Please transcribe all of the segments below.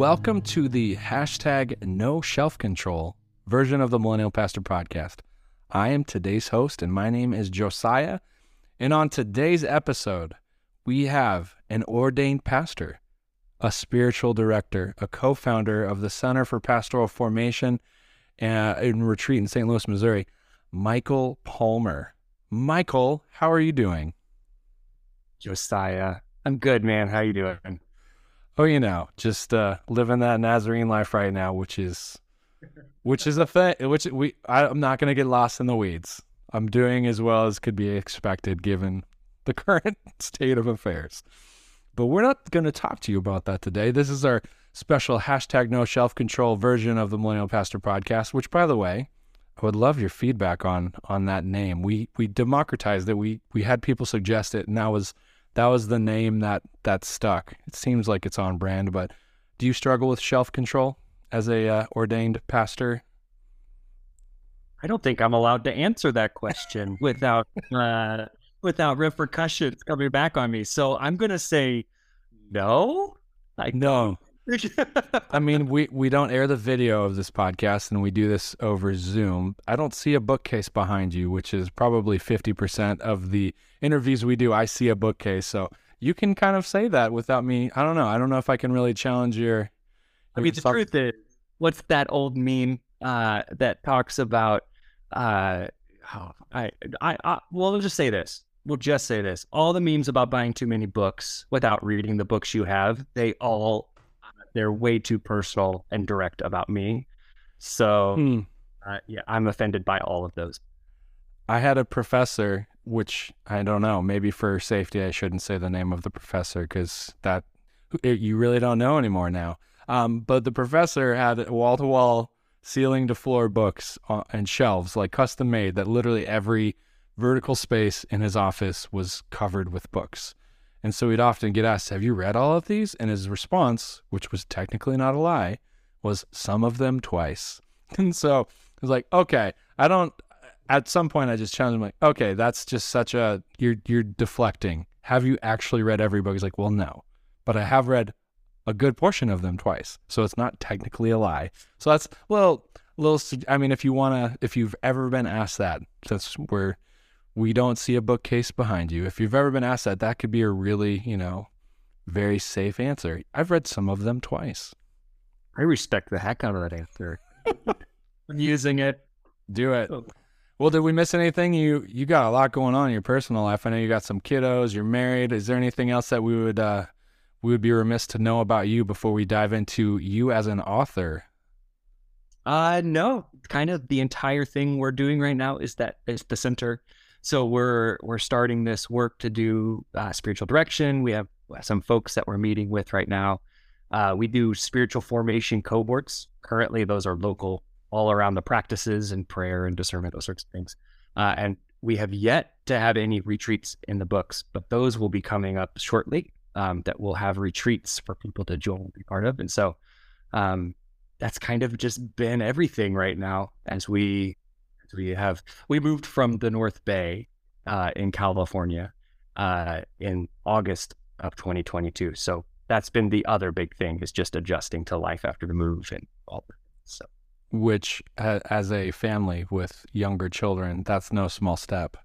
Welcome to the hashtag no shelf control version of the Millennial Pastor Podcast. I am today's host, and my name is Josiah. And on today's episode, we have an ordained pastor, a spiritual director, a co founder of the Center for Pastoral Formation uh, in Retreat in St. Louis, Missouri, Michael Palmer. Michael, how are you doing? Josiah, I'm good, man. How are you doing? Oh, you know, just uh, living that Nazarene life right now, which is, which is a thing. Which we, I, I'm not going to get lost in the weeds. I'm doing as well as could be expected given the current state of affairs. But we're not going to talk to you about that today. This is our special hashtag no shelf control version of the Millennial Pastor podcast, which, by the way, I would love your feedback on on that name. We we democratized it. We we had people suggest it, and that was that was the name that that stuck. It seems like it's on brand, but do you struggle with shelf control as a uh, ordained pastor? I don't think I'm allowed to answer that question without uh, without repercussions coming back on me. So I'm gonna say no. I no. I mean, we, we don't air the video of this podcast and we do this over Zoom. I don't see a bookcase behind you, which is probably 50% of the interviews we do. I see a bookcase. So you can kind of say that without me. I don't know. I don't know if I can really challenge your. I mean, the truth is, what's that old meme uh, that talks about? Uh, oh, I, I, I, well, let's just say this. We'll just say this. All the memes about buying too many books without reading the books you have, they all they're way too personal and direct about me. So, hmm. uh, yeah, I'm offended by all of those. I had a professor, which I don't know, maybe for safety, I shouldn't say the name of the professor because that you really don't know anymore now. Um, but the professor had wall to wall, ceiling to floor books on, and shelves, like custom made, that literally every vertical space in his office was covered with books. And so he'd often get asked, Have you read all of these? And his response, which was technically not a lie, was some of them twice. And so I was like, Okay, I don't at some point I just challenged him like, okay, that's just such a you're you're deflecting. Have you actually read every book? He's like, well, no, but I have read a good portion of them twice, so it's not technically a lie. So that's well, little. I mean, if you wanna, if you've ever been asked that, since we're we don't see a bookcase behind you. If you've ever been asked that, that could be a really, you know, very safe answer. I've read some of them twice. I respect the heck out of that answer. I'm using it. Do it. Oh. Well, did we miss anything? You you got a lot going on in your personal life. I know you got some kiddos. You're married. Is there anything else that we would uh, we would be remiss to know about you before we dive into you as an author? Uh no. Kind of the entire thing we're doing right now is that is the center so we're we're starting this work to do uh, spiritual direction. We have some folks that we're meeting with right now. Uh, we do spiritual formation cohorts. Currently, those are local, all around the practices and prayer and discernment, those sorts of things. Uh, and we have yet to have any retreats in the books, but those will be coming up shortly. Um, that will have retreats for people to join and be part of. And so um, that's kind of just been everything right now as we we have we moved from the North Bay uh, in California uh, in August of 2022. So that's been the other big thing is just adjusting to life after the move and all that. So, which as a family with younger children, that's no small step.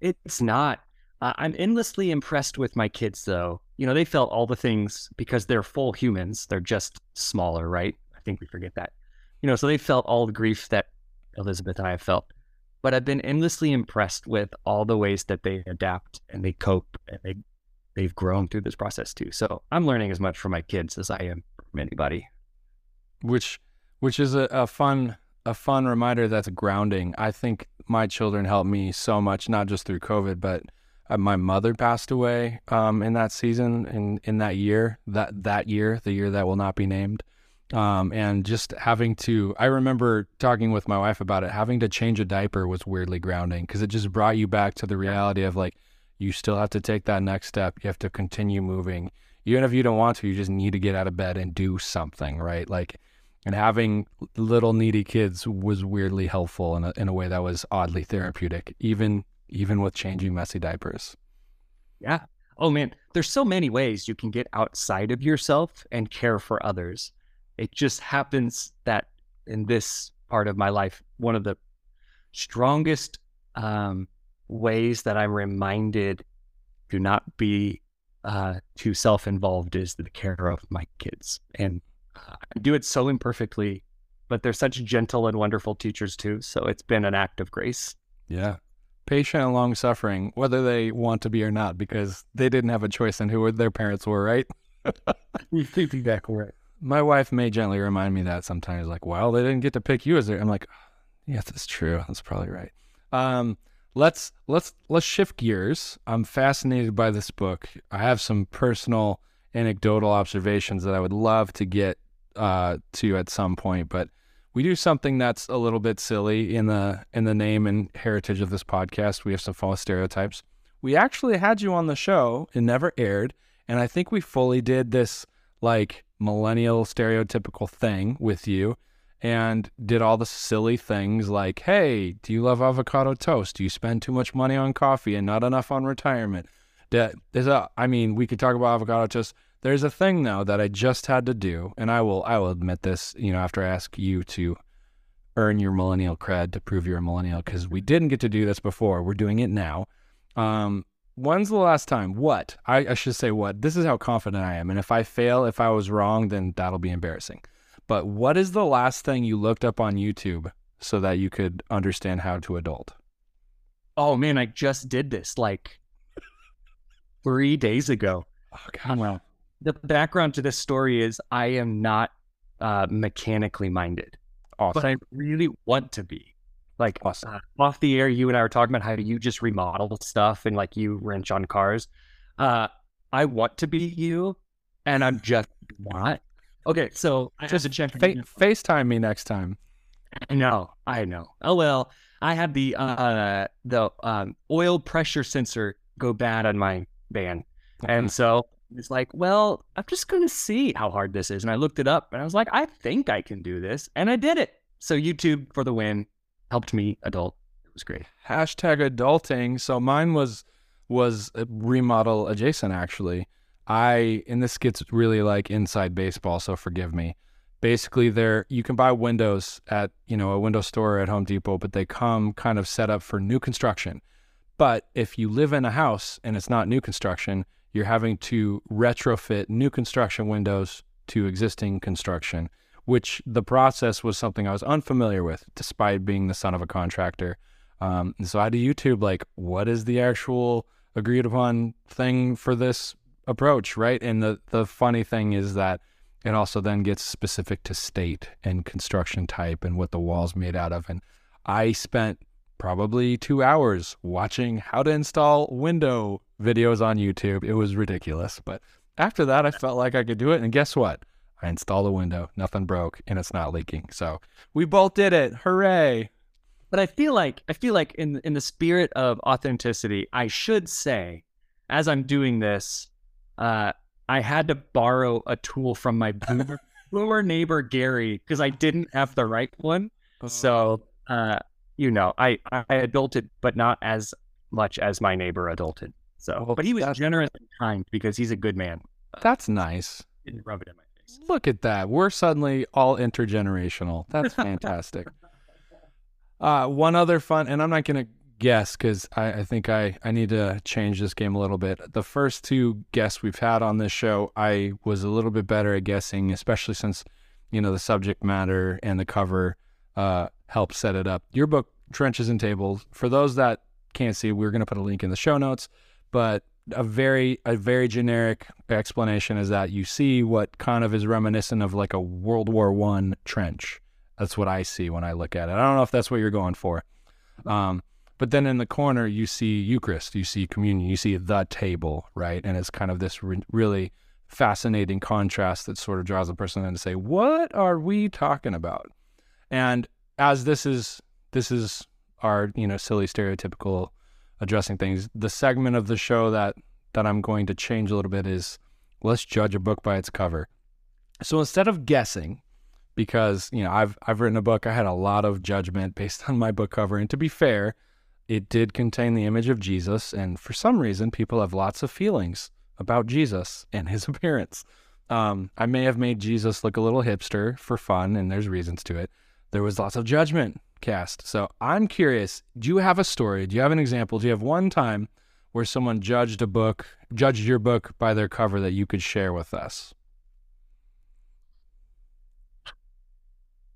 It's not. Uh, I'm endlessly impressed with my kids, though. You know, they felt all the things because they're full humans. They're just smaller, right? I think we forget that. You know, so they felt all the grief that Elizabeth and I have felt. But I've been endlessly impressed with all the ways that they adapt and they cope and they they've grown through this process too. So I'm learning as much from my kids as I am from anybody. Which which is a, a fun a fun reminder that's grounding. I think my children helped me so much, not just through COVID, but uh, my mother passed away um, in that season in in that year that that year the year that will not be named um, and just having to, I remember talking with my wife about it, having to change a diaper was weirdly grounding because it just brought you back to the reality of like, you still have to take that next step. You have to continue moving. Even if you don't want to, you just need to get out of bed and do something, right? Like, and having little needy kids was weirdly helpful in a, in a way that was oddly therapeutic, even even with changing messy diapers. Yeah, Oh man, there's so many ways you can get outside of yourself and care for others. It just happens that in this part of my life, one of the strongest um, ways that I'm reminded to not be uh, too self involved is the care of my kids. And uh, I do it so imperfectly, but they're such gentle and wonderful teachers too. So it's been an act of grace. Yeah. Patient and long suffering, whether they want to be or not, because they didn't have a choice in who their parents were, right? exactly right. My wife may gently remind me that sometimes, like, well, they didn't get to pick you as their. I'm like, yes, that's true. That's probably right. Um, let's let's let's shift gears. I'm fascinated by this book. I have some personal anecdotal observations that I would love to get uh, to at some point, but we do something that's a little bit silly in the in the name and heritage of this podcast. We have some false stereotypes. We actually had you on the show. It never aired, and I think we fully did this like millennial stereotypical thing with you and did all the silly things like, hey, do you love avocado toast? Do you spend too much money on coffee and not enough on retirement? There's a, I mean, we could talk about avocado toast. There's a thing though that I just had to do, and I will, I will admit this, you know, after I ask you to earn your millennial cred to prove you're a millennial, because we didn't get to do this before. We're doing it now. Um, when's the last time? What? I, I should say what. This is how confident I am. And if I fail, if I was wrong, then that'll be embarrassing. But what is the last thing you looked up on YouTube so that you could understand how to adult? Oh man, I just did this like three days ago. Oh God. Well, the background to this story is I am not uh, mechanically minded, awesome. but I really want to be. Like awesome. uh, off the air, you and I were talking about how do you just remodel stuff and like you wrench on cars. Uh, I want to be you, and I'm just not. Okay, so I just to check. Fa- FaceTime me next time. I know, I know. Oh well, I had the uh the um, oil pressure sensor go bad on my van, and so it's like, well, I'm just going to see how hard this is. And I looked it up, and I was like, I think I can do this, and I did it. So YouTube for the win helped me adult. It was great. Hashtag adulting. So mine was was remodel adjacent actually. I and this gets really like inside baseball, so forgive me. Basically, there you can buy windows at you know a window store at Home Depot, but they come kind of set up for new construction. But if you live in a house and it's not new construction, you're having to retrofit new construction windows to existing construction, which the process was something I was unfamiliar with, despite being the son of a contractor. Um, so I had to YouTube like, what is the actual agreed upon thing for this approach, right? And the the funny thing is that it also then gets specific to state and construction type and what the wall's made out of. And I spent probably two hours watching how to install window videos on YouTube. It was ridiculous. But after that, I felt like I could do it. And guess what? I installed a window, nothing broke, and it's not leaking. So we both did it. Hooray. But I feel like I feel like in in the spirit of authenticity, I should say, as I'm doing this, uh, I had to borrow a tool from my boomer, boomer neighbor Gary because I didn't have the right one. So, uh, you know, I I adulted, but not as much as my neighbor adulted. So, but he was generous and kind because he's a good man. That's nice. Didn't rub it in my. Look at that. We're suddenly all intergenerational. That's fantastic. uh, one other fun, and I'm not going to guess because I, I think I, I need to change this game a little bit. The first two guests we've had on this show, I was a little bit better at guessing, especially since, you know, the subject matter and the cover uh, help set it up. Your book, Trenches and Tables, for those that can't see, we're going to put a link in the show notes, but a very a very generic explanation is that you see what kind of is reminiscent of like a World War One trench. That's what I see when I look at it. I don't know if that's what you're going for. Um, but then in the corner you see Eucharist, you see communion, you see the table, right? And it's kind of this re- really fascinating contrast that sort of draws a person in to say, "What are we talking about?" And as this is this is our you know silly stereotypical addressing things. The segment of the show that that I'm going to change a little bit is let's judge a book by its cover. So instead of guessing, because you know I've I've written a book, I had a lot of judgment based on my book cover, and to be fair, it did contain the image of Jesus, and for some reason, people have lots of feelings about Jesus and his appearance. Um, I may have made Jesus look a little hipster for fun, and there's reasons to it. There was lots of judgment cast. So I'm curious do you have a story? Do you have an example? Do you have one time where someone judged a book, judged your book by their cover that you could share with us?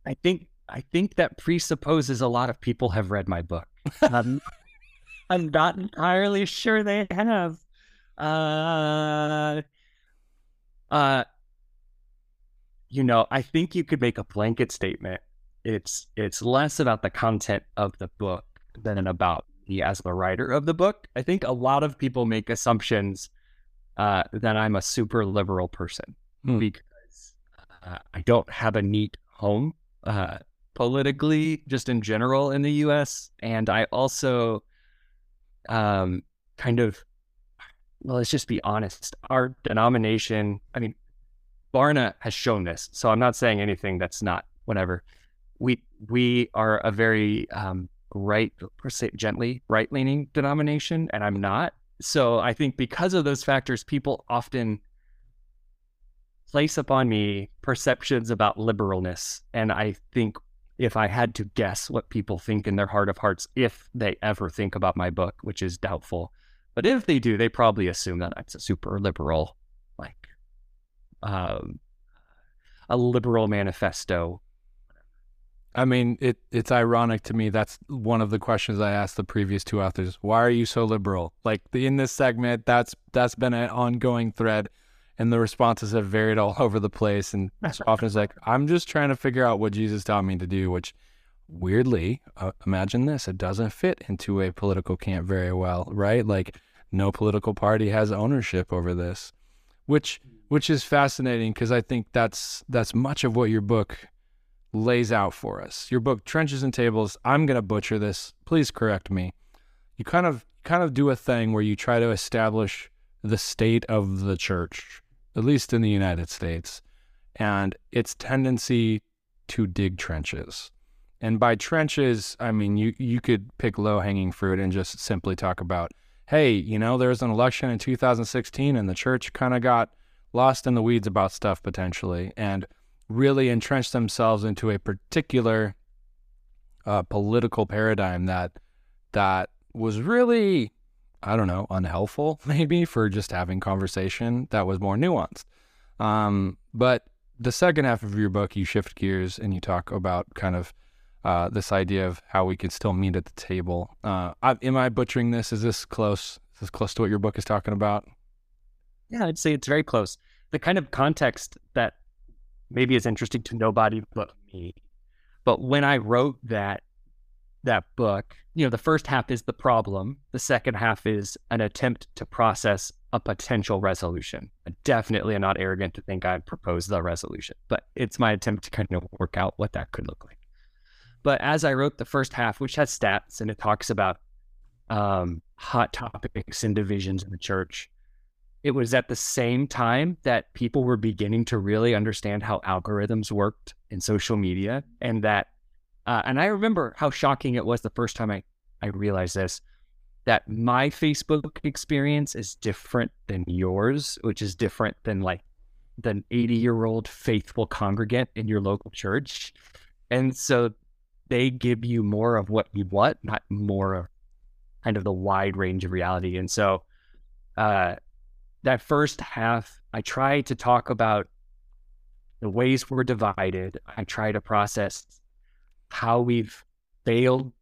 I think I think that presupposes a lot of people have read my book. Um, I'm not entirely sure they have. Uh, uh, you know, I think you could make a blanket statement. It's it's less about the content of the book than about me as the writer of the book. I think a lot of people make assumptions uh, that I'm a super liberal person Hmm. because uh, I don't have a neat home uh, politically, just in general in the U.S. And I also um, kind of, well, let's just be honest. Our denomination, I mean, Barna has shown this, so I'm not saying anything that's not whatever. We we are a very um, right, gently right leaning denomination, and I'm not. So I think because of those factors, people often place upon me perceptions about liberalness. And I think if I had to guess what people think in their heart of hearts, if they ever think about my book, which is doubtful, but if they do, they probably assume that I'm a super liberal, like um, a liberal manifesto. I mean, it it's ironic to me. That's one of the questions I asked the previous two authors. Why are you so liberal? Like the, in this segment, that's that's been an ongoing thread, and the responses have varied all over the place. And so often it's like, I'm just trying to figure out what Jesus taught me to do. Which, weirdly, uh, imagine this: it doesn't fit into a political camp very well, right? Like, no political party has ownership over this, which which is fascinating because I think that's that's much of what your book lays out for us. Your book, Trenches and Tables, I'm going to butcher this. Please correct me. You kind of kind of do a thing where you try to establish the state of the church, at least in the United States, and its tendency to dig trenches. And by trenches, I mean you you could pick low-hanging fruit and just simply talk about, hey, you know, there was an election in 2016 and the church kind of got lost in the weeds about stuff potentially and really entrenched themselves into a particular uh, political paradigm that that was really I don't know unhelpful maybe for just having conversation that was more nuanced. Um, but the second half of your book, you shift gears and you talk about kind of uh, this idea of how we can still meet at the table. Uh, I, am I butchering this? Is this close? Is this close to what your book is talking about? Yeah, I'd say it's very close. The kind of context that maybe is interesting to nobody but me. But when I wrote that that book, you know, the first half is the problem, the second half is an attempt to process a potential resolution. I definitely am not arrogant to think I'd propose the resolution, but it's my attempt to kind of work out what that could look like. But as I wrote the first half, which has stats and it talks about um, hot topics and divisions in the church, it was at the same time that people were beginning to really understand how algorithms worked in social media and that uh, and i remember how shocking it was the first time i i realized this that my facebook experience is different than yours which is different than like the 80 year old faithful congregant in your local church. And so they give you more of what you want not more of kind of the wide range of reality. And so uh that first half, I try to talk about the ways we're divided. I try to process how we've failed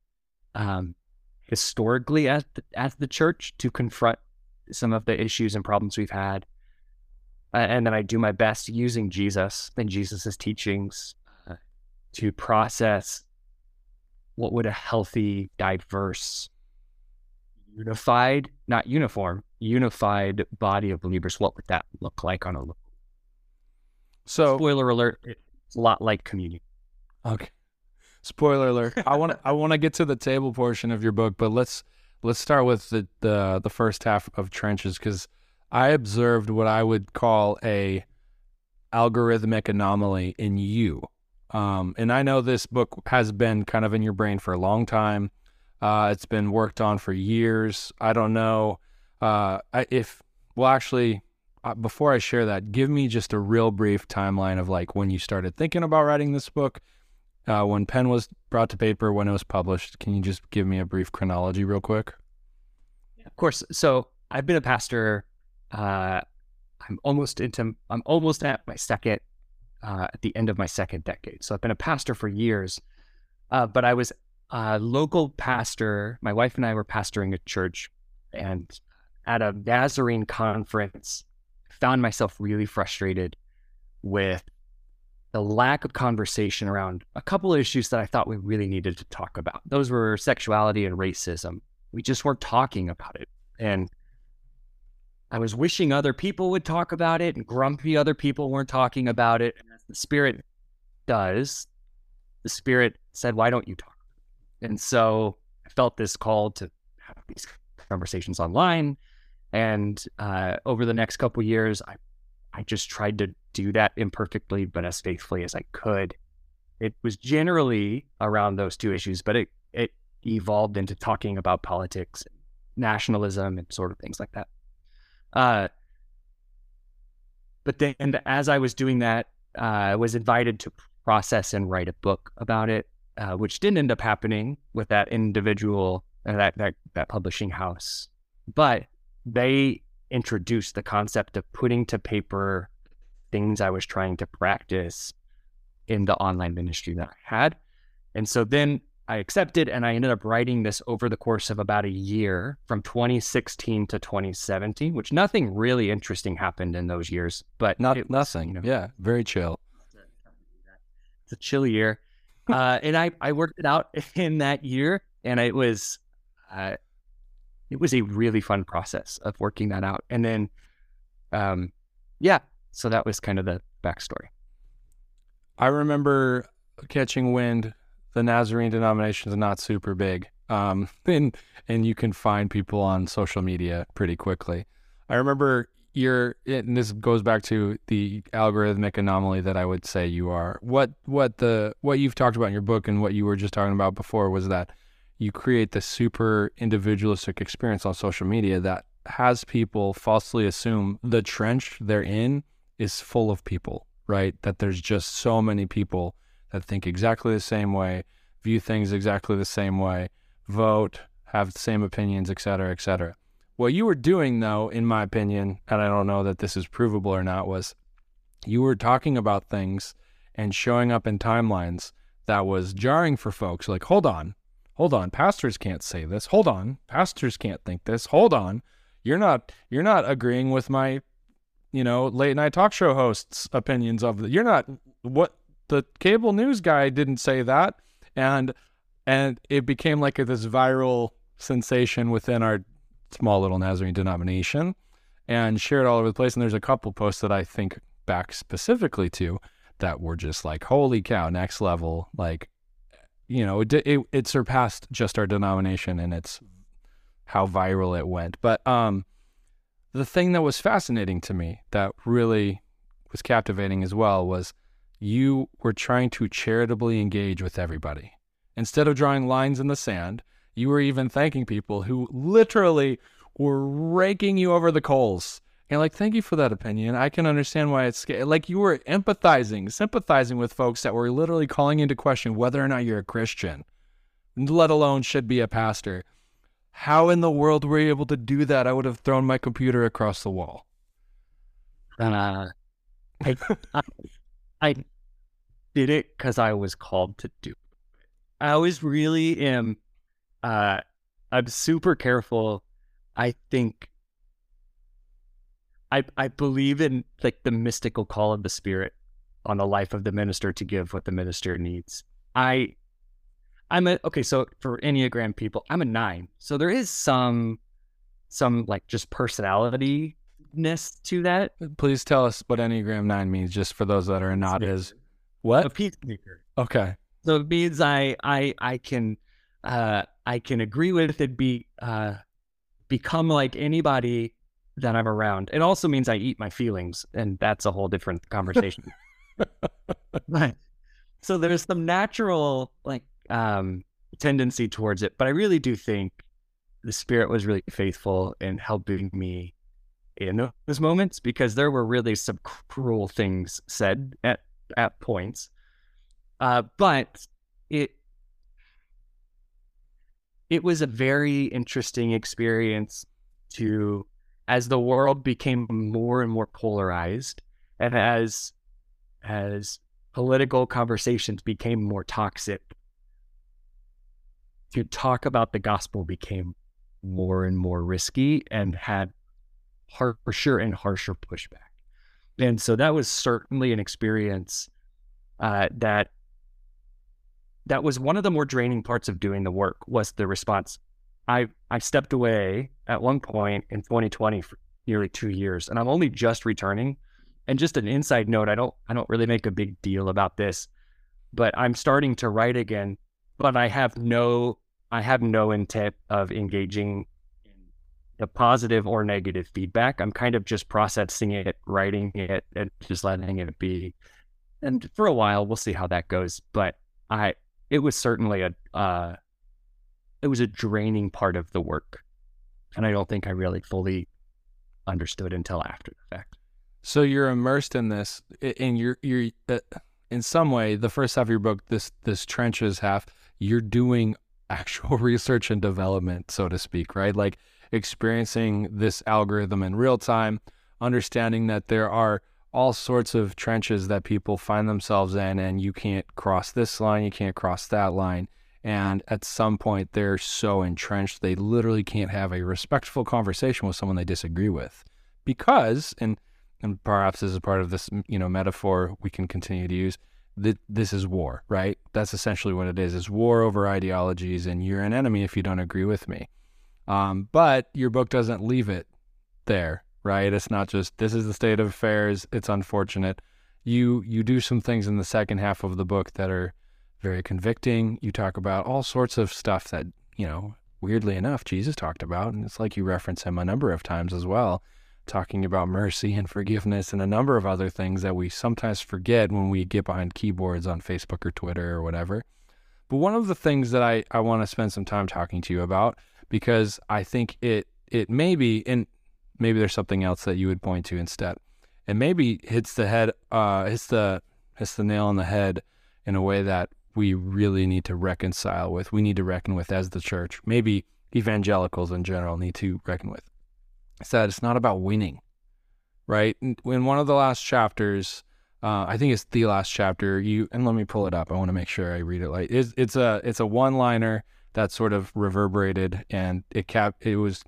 um, historically as the, as the church to confront some of the issues and problems we've had. And then I do my best using Jesus and Jesus's teachings uh, to process what would a healthy, diverse, unified, not uniform, unified body of believers, what would that look like on a so spoiler alert? It's a lot like communion. Okay. Spoiler alert. I want to I want to get to the table portion of your book, but let's let's start with the the, the first half of trenches because I observed what I would call a algorithmic anomaly in you. Um, and I know this book has been kind of in your brain for a long time. Uh, it's been worked on for years. I don't know uh, if, well, actually, uh, before I share that, give me just a real brief timeline of like when you started thinking about writing this book, uh, when pen was brought to paper, when it was published. Can you just give me a brief chronology, real quick? Of course. So I've been a pastor. Uh, I'm almost into. I'm almost at my second. At the end of my second decade. So I've been a pastor for years, but I was a local pastor. My wife and I were pastoring a church, and at a Nazarene conference, found myself really frustrated with the lack of conversation around a couple of issues that I thought we really needed to talk about. Those were sexuality and racism. We just weren't talking about it. And I was wishing other people would talk about it, and grumpy other people weren't talking about it. And as the Spirit does, the Spirit said, Why don't you talk? And so I felt this call to have these conversations online. And uh, over the next couple years, I, I just tried to do that imperfectly, but as faithfully as I could. It was generally around those two issues, but it, it evolved into talking about politics, nationalism, and sort of things like that. Uh, but then, as I was doing that, uh, I was invited to process and write a book about it, uh, which didn't end up happening with that individual, uh, that that that publishing house. But they introduced the concept of putting to paper things I was trying to practice in the online ministry that I had. And so then I accepted and I ended up writing this over the course of about a year from 2016 to 2017, which nothing really interesting happened in those years, but not nothing. You know, yeah, very chill. It's a chill year. Uh, and I, I worked it out in that year and it was, uh, it was a really fun process of working that out. And then, um, yeah, so that was kind of the backstory. I remember catching wind. The Nazarene denomination is not super big, um, and and you can find people on social media pretty quickly. I remember you're, and this goes back to the algorithmic anomaly that I would say you are. What what the what you've talked about in your book and what you were just talking about before was that you create this super individualistic experience on social media that has people falsely assume the trench they're in is full of people, right? That there's just so many people that think exactly the same way, view things exactly the same way, vote, have the same opinions, et cetera, et cetera. What you were doing, though, in my opinion, and I don't know that this is provable or not, was you were talking about things and showing up in timelines that was jarring for folks. Like, hold on, hold on, pastors can't say this. Hold on, pastors can't think this. Hold on, you're not you're not agreeing with my, you know, late night talk show hosts' opinions of the. You're not what the cable news guy didn't say that, and and it became like a, this viral sensation within our small little Nazarene denomination, and shared it all over the place. And there's a couple posts that I think back specifically to that were just like, holy cow, next level, like you know, it, it, it surpassed just our denomination and it's how viral it went. But um, the thing that was fascinating to me that really was captivating as well was you were trying to charitably engage with everybody. Instead of drawing lines in the sand, you were even thanking people who literally were raking you over the coals and like, thank you for that opinion. I can understand why it's like you were empathizing, sympathizing with folks that were literally calling into question whether or not you're a Christian, let alone should be a pastor. How in the world were you able to do that? I would have thrown my computer across the wall. Uh, I, I, I did it because I was called to do it. I always really am. Uh, I'm super careful. I think I I believe in like the mystical call of the spirit on the life of the minister to give what the minister needs. I I'm a okay, so for Enneagram people, I'm a nine. So there is some some like just personality ness to that. Please tell us what Enneagram nine means, just for those that are not as what? A peacemaker. Okay. So it means I I I can uh I can agree with it, be uh become like anybody that I'm around. It also means I eat my feelings, and that's a whole different conversation. but, so there's some natural like um, tendency towards it, but I really do think the spirit was really faithful in helping me in those moments because there were really some cruel things said at at points. Uh, but it it was a very interesting experience to as the world became more and more polarized and as as political conversations became more toxic to talk about the gospel became more and more risky and had harsher and harsher pushback. And so that was certainly an experience uh, that that was one of the more draining parts of doing the work was the response. I I stepped away at one point in 2020 for nearly two years, and I'm only just returning. And just an inside note, I don't I don't really make a big deal about this, but I'm starting to write again. But I have no I have no intent of engaging in the positive or negative feedback. I'm kind of just processing it, writing it, and just letting it be. And for a while, we'll see how that goes. But I it was certainly a uh, it was a draining part of the work, and I don't think I really fully understood until after the fact. So you're immersed in this, and you're you're uh, in some way the first half of your book, this this trenches half, you're doing actual research and development, so to speak, right? Like experiencing this algorithm in real time, understanding that there are all sorts of trenches that people find themselves in, and you can't cross this line, you can't cross that line. And at some point, they're so entrenched, they literally can't have a respectful conversation with someone they disagree with. Because, and, and perhaps this is part of this, you know, metaphor we can continue to use, that this is war, right? That's essentially what it is. It's war over ideologies, and you're an enemy if you don't agree with me. Um, but your book doesn't leave it there right? It's not just this is the state of affairs. It's unfortunate. You you do some things in the second half of the book that are very convicting. You talk about all sorts of stuff that you know, weirdly enough, Jesus talked about, and it's like you reference him a number of times as well, talking about mercy and forgiveness and a number of other things that we sometimes forget when we get behind keyboards on Facebook or Twitter or whatever. But one of the things that I, I want to spend some time talking to you about because I think it it may be and maybe there's something else that you would point to instead. And maybe hits the head, uh, hits the hits the nail on the head in a way that we really need to reconcile with. We need to reckon with as the church. Maybe evangelicals in general need to reckon with. It's that it's not about winning, right? In one of the last chapters, uh, I think it's the last chapter. You and let me pull it up. I want to make sure I read it. Like it's, it's a it's a one liner that sort of reverberated and it cap it was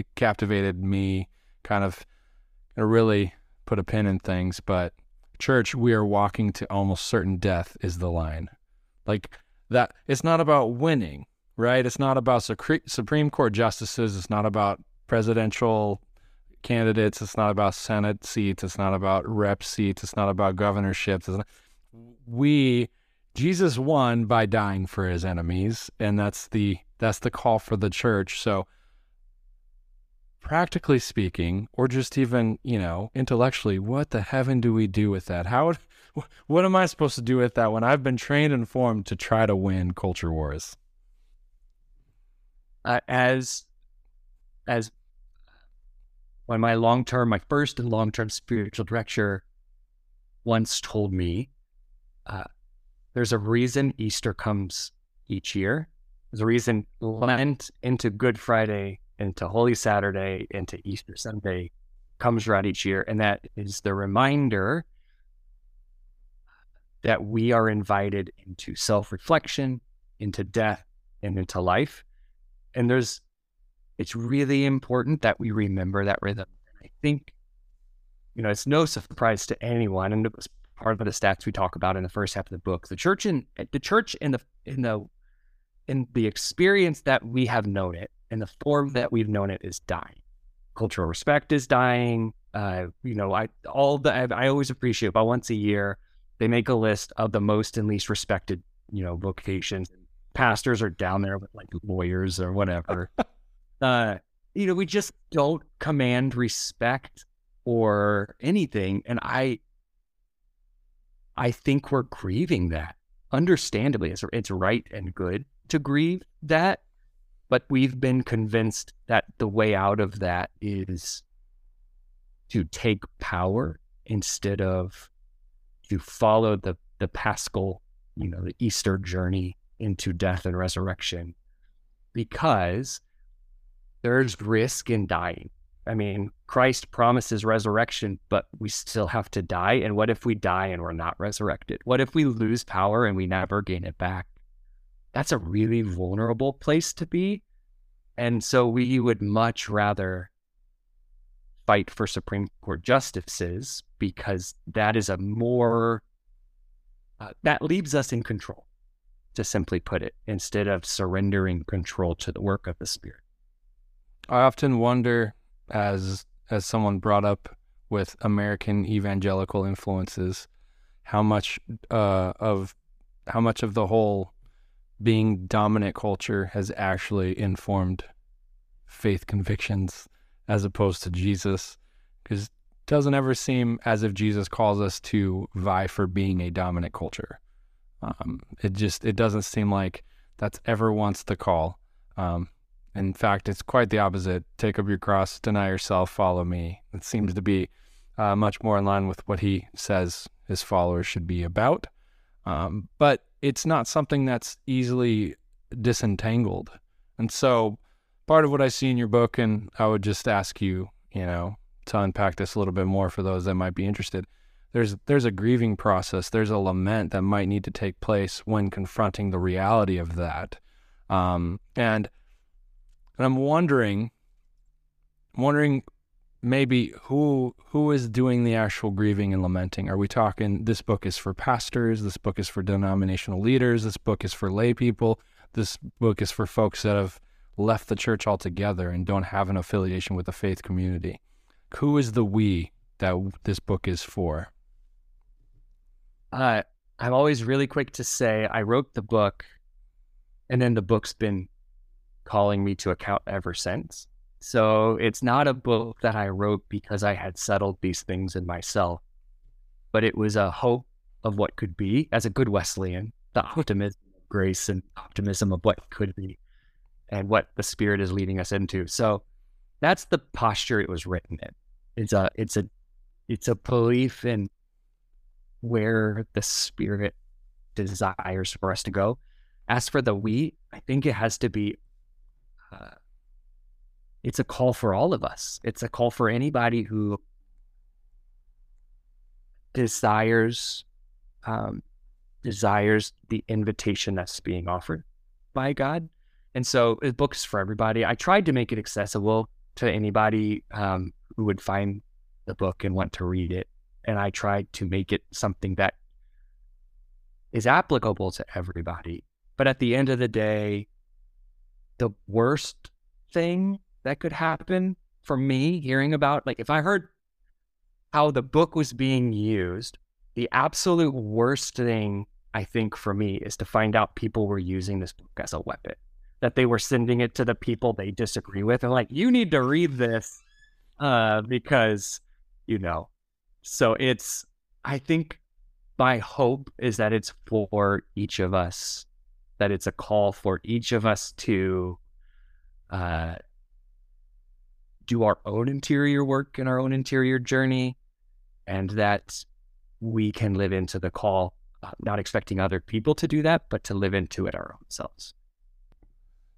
it captivated me kind of it really put a pin in things. But church, we are walking to almost certain death is the line. Like that, it's not about winning, right? It's not about Supreme Court justices. It's not about presidential candidates. It's not about Senate seats. It's not about rep seats. It's not about governorships. Not, we, Jesus won by dying for his enemies. And that's the, that's the call for the church. So, practically speaking, or just even, you know, intellectually, what the heaven do we do with that? How, what am I supposed to do with that when I've been trained and formed to try to win culture wars? Uh, as, as when my long term, my first and long term spiritual director once told me, uh, there's a reason Easter comes each year. There's a reason Lent into Good Friday into Holy Saturday, into Easter Sunday comes around each year. And that is the reminder that we are invited into self reflection, into death, and into life. And there's, it's really important that we remember that rhythm. I think, you know, it's no surprise to anyone, and it was part of the stats we talk about in the first half of the book. The church in the church in the in the in the experience that we have known it and the form that we've known it is dying. Cultural respect is dying. Uh, you know, I all the I, I always appreciate about once a year they make a list of the most and least respected, you know, vocations. Pastors are down there with like lawyers or whatever. uh, you know, we just don't command respect or anything, and I, I think we're grieving that. Understandably, it's it's right and good to grieve that, but we've been convinced that the way out of that is to take power instead of to follow the the paschal, you know, the Easter journey into death and resurrection because there's risk in dying. I mean, Christ promises resurrection, but we still have to die. And what if we die and we're not resurrected? What if we lose power and we never gain it back? That's a really vulnerable place to be. And so we would much rather fight for Supreme Court justices because that is a more, uh, that leaves us in control, to simply put it, instead of surrendering control to the work of the Spirit. I often wonder, as as someone brought up with American evangelical influences, how much uh, of how much of the whole being dominant culture has actually informed faith convictions as opposed to Jesus, because it doesn't ever seem as if Jesus calls us to vie for being a dominant culture. Um, it just it doesn't seem like that's ever once the call. Um, in fact, it's quite the opposite. Take up your cross, deny yourself, follow me. It seems to be uh, much more in line with what he says his followers should be about. Um, but it's not something that's easily disentangled. And so, part of what I see in your book, and I would just ask you, you know, to unpack this a little bit more for those that might be interested. There's there's a grieving process. There's a lament that might need to take place when confronting the reality of that. Um, and and I'm wondering, wondering maybe who who is doing the actual grieving and lamenting? Are we talking this book is for pastors, this book is for denominational leaders, this book is for lay people, this book is for folks that have left the church altogether and don't have an affiliation with the faith community. Who is the we that this book is for? Uh, I'm always really quick to say I wrote the book, and then the book's been calling me to account ever since. So it's not a book that I wrote because I had settled these things in myself, but it was a hope of what could be as a good Wesleyan, the optimism of grace and optimism of what could be and what the spirit is leading us into. So that's the posture it was written in. It's a it's a it's a belief in where the spirit desires for us to go. As for the we, I think it has to be uh, it's a call for all of us. It's a call for anybody who desires um, desires the invitation that's being offered by God. And so the book is for everybody. I tried to make it accessible to anybody um, who would find the book and want to read it. And I tried to make it something that is applicable to everybody. But at the end of the day, the worst thing that could happen for me hearing about like if I heard how the book was being used, the absolute worst thing I think for me is to find out people were using this book as a weapon. That they were sending it to the people they disagree with and like, you need to read this uh, because, you know. So it's I think my hope is that it's for each of us, that it's a call for each of us to uh, do our own interior work and our own interior journey, and that we can live into the call, uh, not expecting other people to do that, but to live into it our own selves.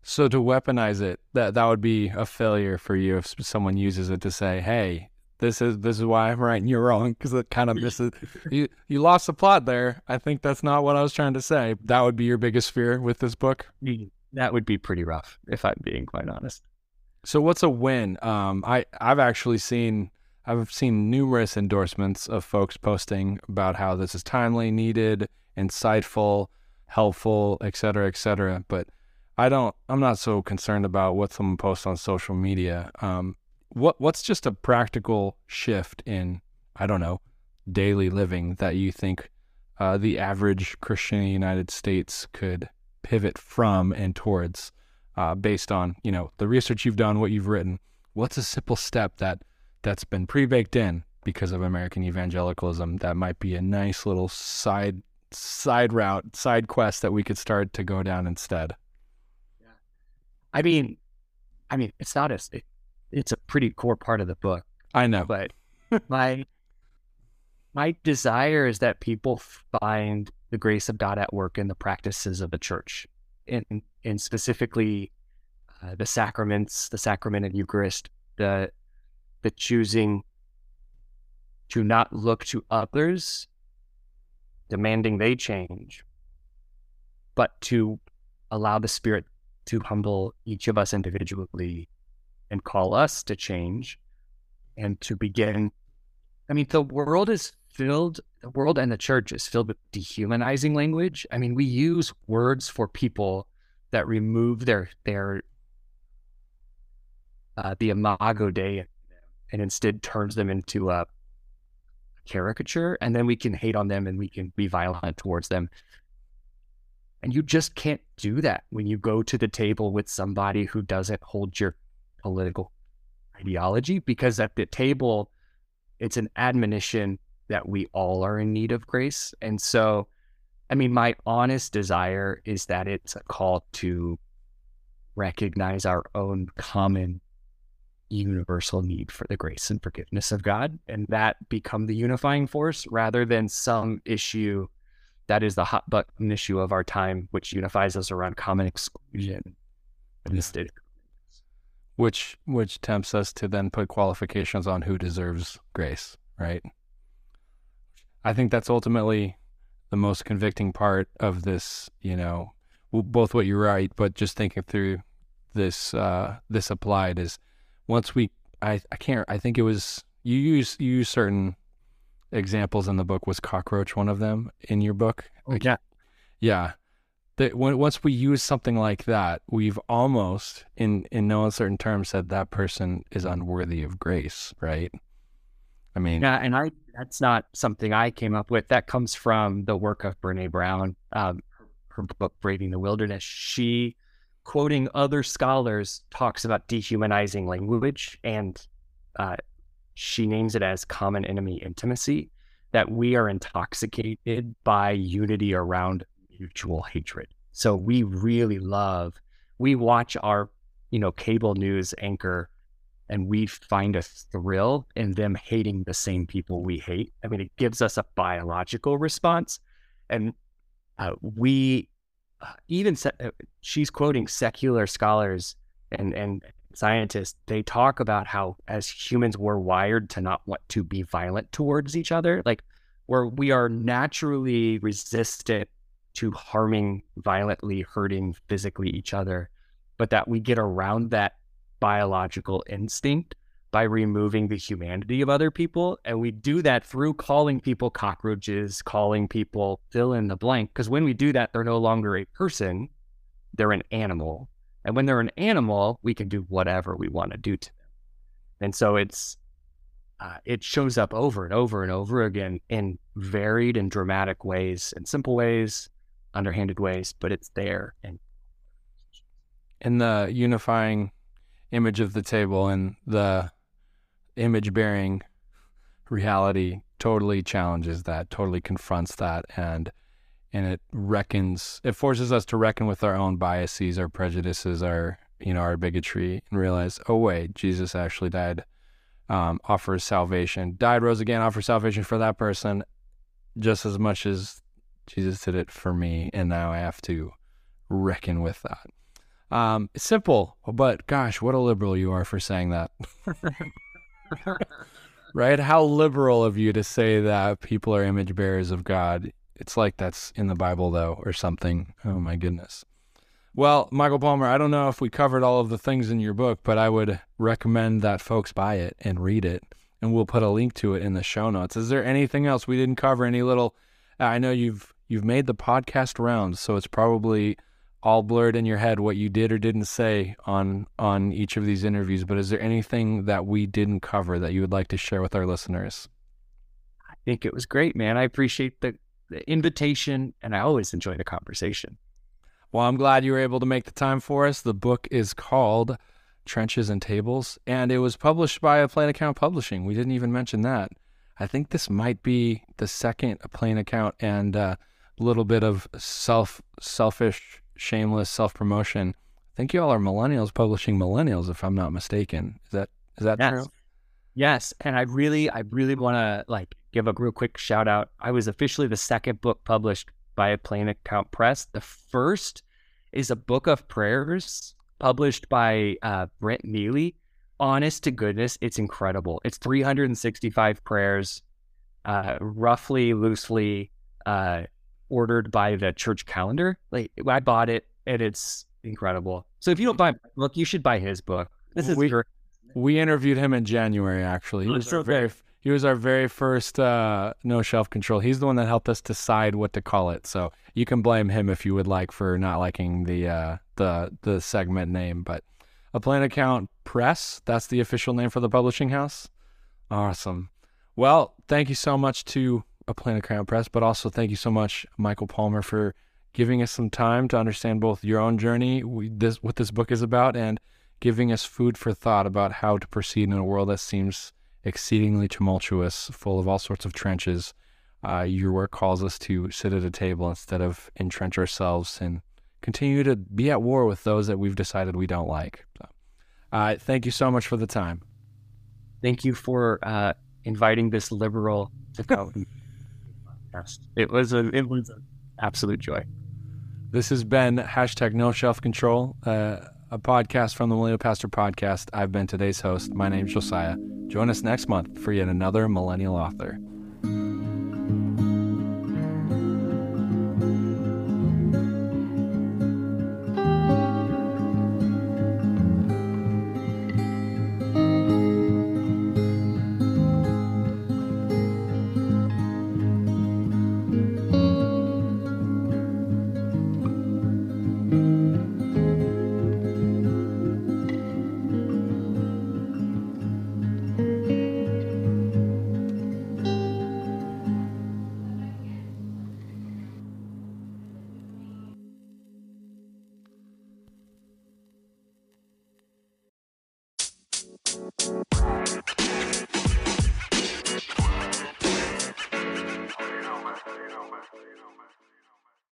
So to weaponize it, that that would be a failure for you if someone uses it to say, "Hey, this is this is why I'm right and you're wrong," because it kind of misses. you you lost the plot there. I think that's not what I was trying to say. That would be your biggest fear with this book. That would be pretty rough, if I'm being quite honest. So what's a win? Um, I I've actually seen I've seen numerous endorsements of folks posting about how this is timely, needed, insightful, helpful, et cetera, et cetera. But I don't. I'm not so concerned about what someone posts on social media. Um, what what's just a practical shift in I don't know daily living that you think uh, the average Christian in the United States could pivot from and towards uh, based on you know the research you've done, what you've written. What's a simple step that that's been pre-baked in because of American evangelicalism that might be a nice little side side route, side quest that we could start to go down instead? Yeah, I mean, I mean, it's not a it, it's a pretty core part of the book. I know, but my my desire is that people find the grace of God at work in the practices of the church, and and specifically uh, the sacraments, the sacrament of Eucharist, the the choosing to not look to others, demanding they change, but to allow the Spirit to humble each of us individually and call us to change and to begin. I mean, the world is filled, the world and the church is filled with dehumanizing language. I mean, we use words for people that remove their, their, uh, the imago Dei and instead turns them into a caricature. And then we can hate on them and we can be violent towards them. And you just can't do that when you go to the table with somebody who doesn't hold your political ideology, because at the table, it's an admonition that we all are in need of grace. And so, I mean, my honest desire is that it's a call to recognize our own common universal need for the grace and forgiveness of God, and that become the unifying force rather than some issue that is the hot button issue of our time, which unifies us around common exclusion and instead. Which which tempts us to then put qualifications on who deserves grace, right? I think that's ultimately the most convicting part of this, you know, both what you write, but just thinking through this uh, this applied is once we I, I can't I think it was you use you use certain examples in the book. Was cockroach one of them in your book? Oh, yeah. yeah. That when, once we use something like that we've almost in in no uncertain terms said that person is unworthy of grace right i mean yeah and i that's not something i came up with that comes from the work of brene brown um, her, her book braving the wilderness she quoting other scholars, talks about dehumanizing language, and uh, she names it as common enemy intimacy, that we are intoxicated by unity around mutual hatred. So we really love, we watch our, you know, cable news anchor and we find a thrill in them hating the same people we hate. I mean, it gives us a biological response. And uh, we uh, even uh, she's quoting secular scholars and and scientists. They talk about how as humans we're wired to not want to be violent towards each other, like where we are naturally resistant to harming violently, hurting physically each other, but that we get around that biological instinct by removing the humanity of other people. And we do that through calling people cockroaches, calling people fill in the blank. Because when we do that, they're no longer a person, they're an animal. And when they're an animal, we can do whatever we want to do to them. And so it's, uh, it shows up over and over and over again in varied and dramatic ways, in simple ways, underhanded ways, but it's there. And in the unifying image of the table and the image bearing reality totally challenges that, totally confronts that, and and it reckons it forces us to reckon with our own biases, our prejudices, our you know our bigotry, and realize, oh wait, Jesus actually died, um, offers salvation, died, rose again, offers salvation for that person, just as much as Jesus did it for me, and now I have to reckon with that. Um, simple, but gosh, what a liberal you are for saying that. right? How liberal of you to say that people are image bearers of God. It's like that's in the Bible, though, or something. Oh, my goodness. Well, Michael Palmer, I don't know if we covered all of the things in your book, but I would recommend that folks buy it and read it. And we'll put a link to it in the show notes. Is there anything else we didn't cover? Any little? I know you've you've made the podcast rounds, so it's probably all blurred in your head what you did or didn't say on on each of these interviews but is there anything that we didn't cover that you would like to share with our listeners? I think it was great man. I appreciate the, the invitation and i always enjoy the conversation. Well i'm glad you were able to make the time for us. The book is called trenches and tables and it was published by a plain account publishing. We didn't even mention that. I think this might be the second plain account and a uh, little bit of self selfish shameless self promotion. I think you all are millennials publishing millennials, if I'm not mistaken. Is that is that yes. true? Yes, and I really, I really want to like give a real quick shout out. I was officially the second book published by a Plain Account Press. The first is a book of prayers published by uh, Brent Neely. Honest to goodness, it's incredible. It's 365 prayers, uh, roughly, loosely uh, ordered by the church calendar. Like I bought it, and it's incredible. So if you don't buy my book, you should buy his book. This is We- your We interviewed him in January. Actually, he was so very he was our very first uh, no shelf control. He's the one that helped us decide what to call it. So you can blame him if you would like for not liking the uh, the the segment name. But a plain account press. That's the official name for the publishing house. Awesome. Well, thank you so much to a plain account press, but also thank you so much, Michael Palmer, for giving us some time to understand both your own journey, we, this what this book is about, and giving us food for thought about how to proceed in a world that seems exceedingly tumultuous, full of all sorts of trenches. Uh, your work calls us to sit at a table instead of entrench ourselves and continue to be at war with those that we've decided we don't like. So, uh, thank you so much for the time. thank you for uh, inviting this liberal to come. It was a it was an absolute joy. This has been hashtag No Shelf Control, uh, a podcast from the Millennial Pastor Podcast. I've been today's host. My name's Josiah. Join us next month for yet another millennial author.